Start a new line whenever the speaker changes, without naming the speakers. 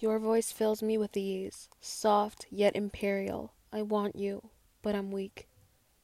Your voice fills me with ease, soft yet imperial. I want you, but I'm weak.